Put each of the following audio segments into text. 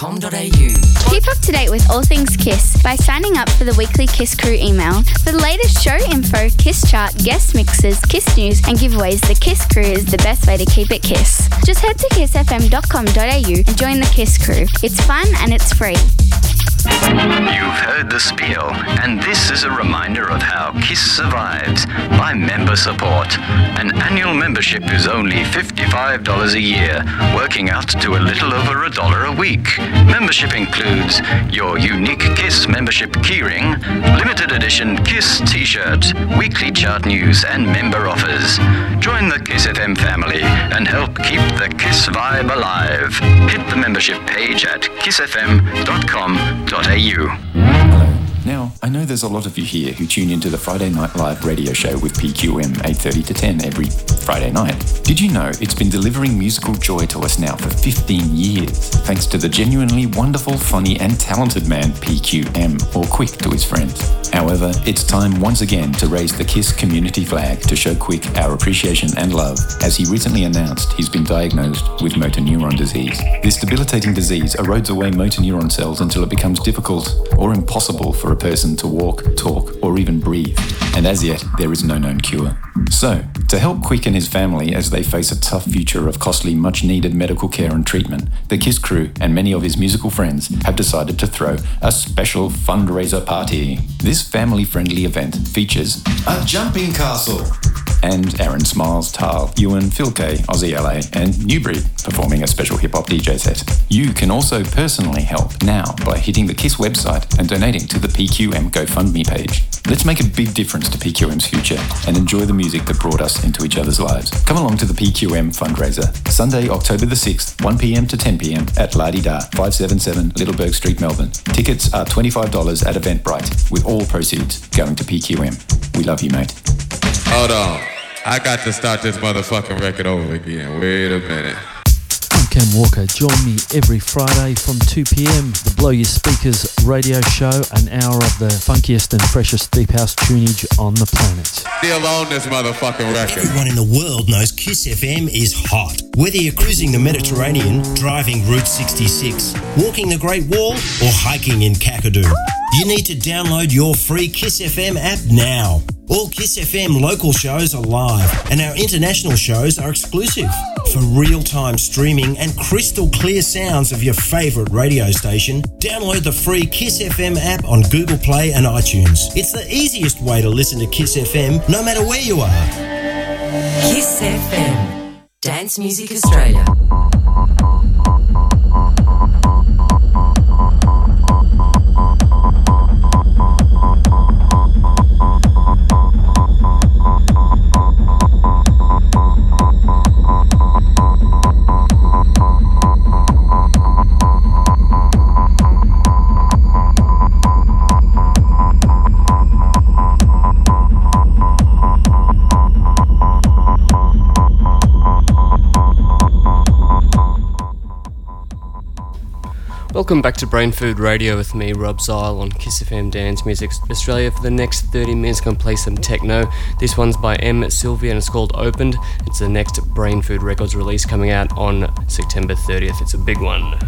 kissfm.com.au. Keep up to date with all things Kiss by signing up for the weekly Kiss Crew email. For the latest show info, Kiss chart, guest mixes, Kiss news, and giveaways, the Kiss Crew is the best way to keep it Kiss. Just head to kissfm.com.au and join the Kiss Crew. It's fun and it's free. You've heard the spiel, and this is a reminder of how KISS survives by member support. An annual membership is only $55 a year, working out to a little over a dollar a week. Membership includes your unique KISS membership keyring, limited edition KISS t shirt, weekly chart news, and member offers. Join the KISS FM family and help keep the KISS vibe alive. Hit the membership page at kissfm.com.au. Hello. Now, I know there's a lot of you here who tune into the Friday Night Live radio show with PQM 8:30 to 10 every Friday night. Did you know it's been delivering musical joy to us now for 15 years, thanks to the genuinely wonderful, funny, and talented man PQM, or Quick to his friends. However, it's time once again to raise the KISS community flag to show Quick our appreciation and love, as he recently announced he's been diagnosed with motor neuron disease. This debilitating disease erodes away motor neuron cells until it becomes difficult or impossible for a person to walk, talk, or even breathe. And as yet, there is no known cure. So, to help Quick and his family as they face a tough future of costly, much needed medical care and treatment, the KISS crew and many of his musical friends have decided to throw a special fundraiser party. This family friendly event features A jumping castle. And Aaron Smiles, Tal, Ewan, Phil K, Aussie LA, and Newbreed performing a special hip hop DJ set. You can also personally help now by hitting the KISS website and donating to the PQM GoFundMe page. Let's make a big difference to PQM's future and enjoy the music that brought us into each other's lives. Come along to the PQM fundraiser, Sunday, October the 6th, 1pm to 10pm at La Di Da, 577 Little Bourke Street, Melbourne. Tickets are $25 at Eventbrite, with all proceeds going to PQM. We love you, mate. Hold on. I got to start this motherfucking record over again. Wait a minute. I'm Ken Walker. Join me every Friday from 2 pm. The Blow Your Speakers radio show, an hour of the funkiest and freshest deep house tunage on the planet. Still on this motherfucking record. Everyone in the world knows Kiss FM is hot. Whether you're cruising the Mediterranean, driving Route 66, walking the Great Wall, or hiking in Kakadu, you need to download your free Kiss FM app now. All Kiss FM local shows are live, and our international shows are exclusive. For real time streaming and crystal clear sounds of your favorite radio station, download the free Kiss FM app on Google Play and iTunes. It's the easiest way to listen to Kiss FM no matter where you are. Kiss FM. Dance Music Australia. Welcome back to Brain Food Radio with me, Rob Zile, on Kiss FM Dance Music Australia. For the next 30 minutes, going to play some techno. This one's by M. Sylvia and it's called Opened. It's the next Brain Food Records release coming out on September 30th. It's a big one.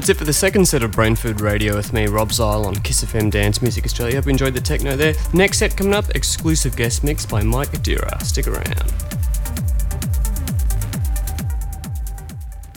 That's it for the second set of Brain Food Radio with me, Rob Zile on Kiss FM Dance Music Australia. Hope you enjoyed the techno there. Next set coming up, exclusive guest mix by Mike Adira. Stick around.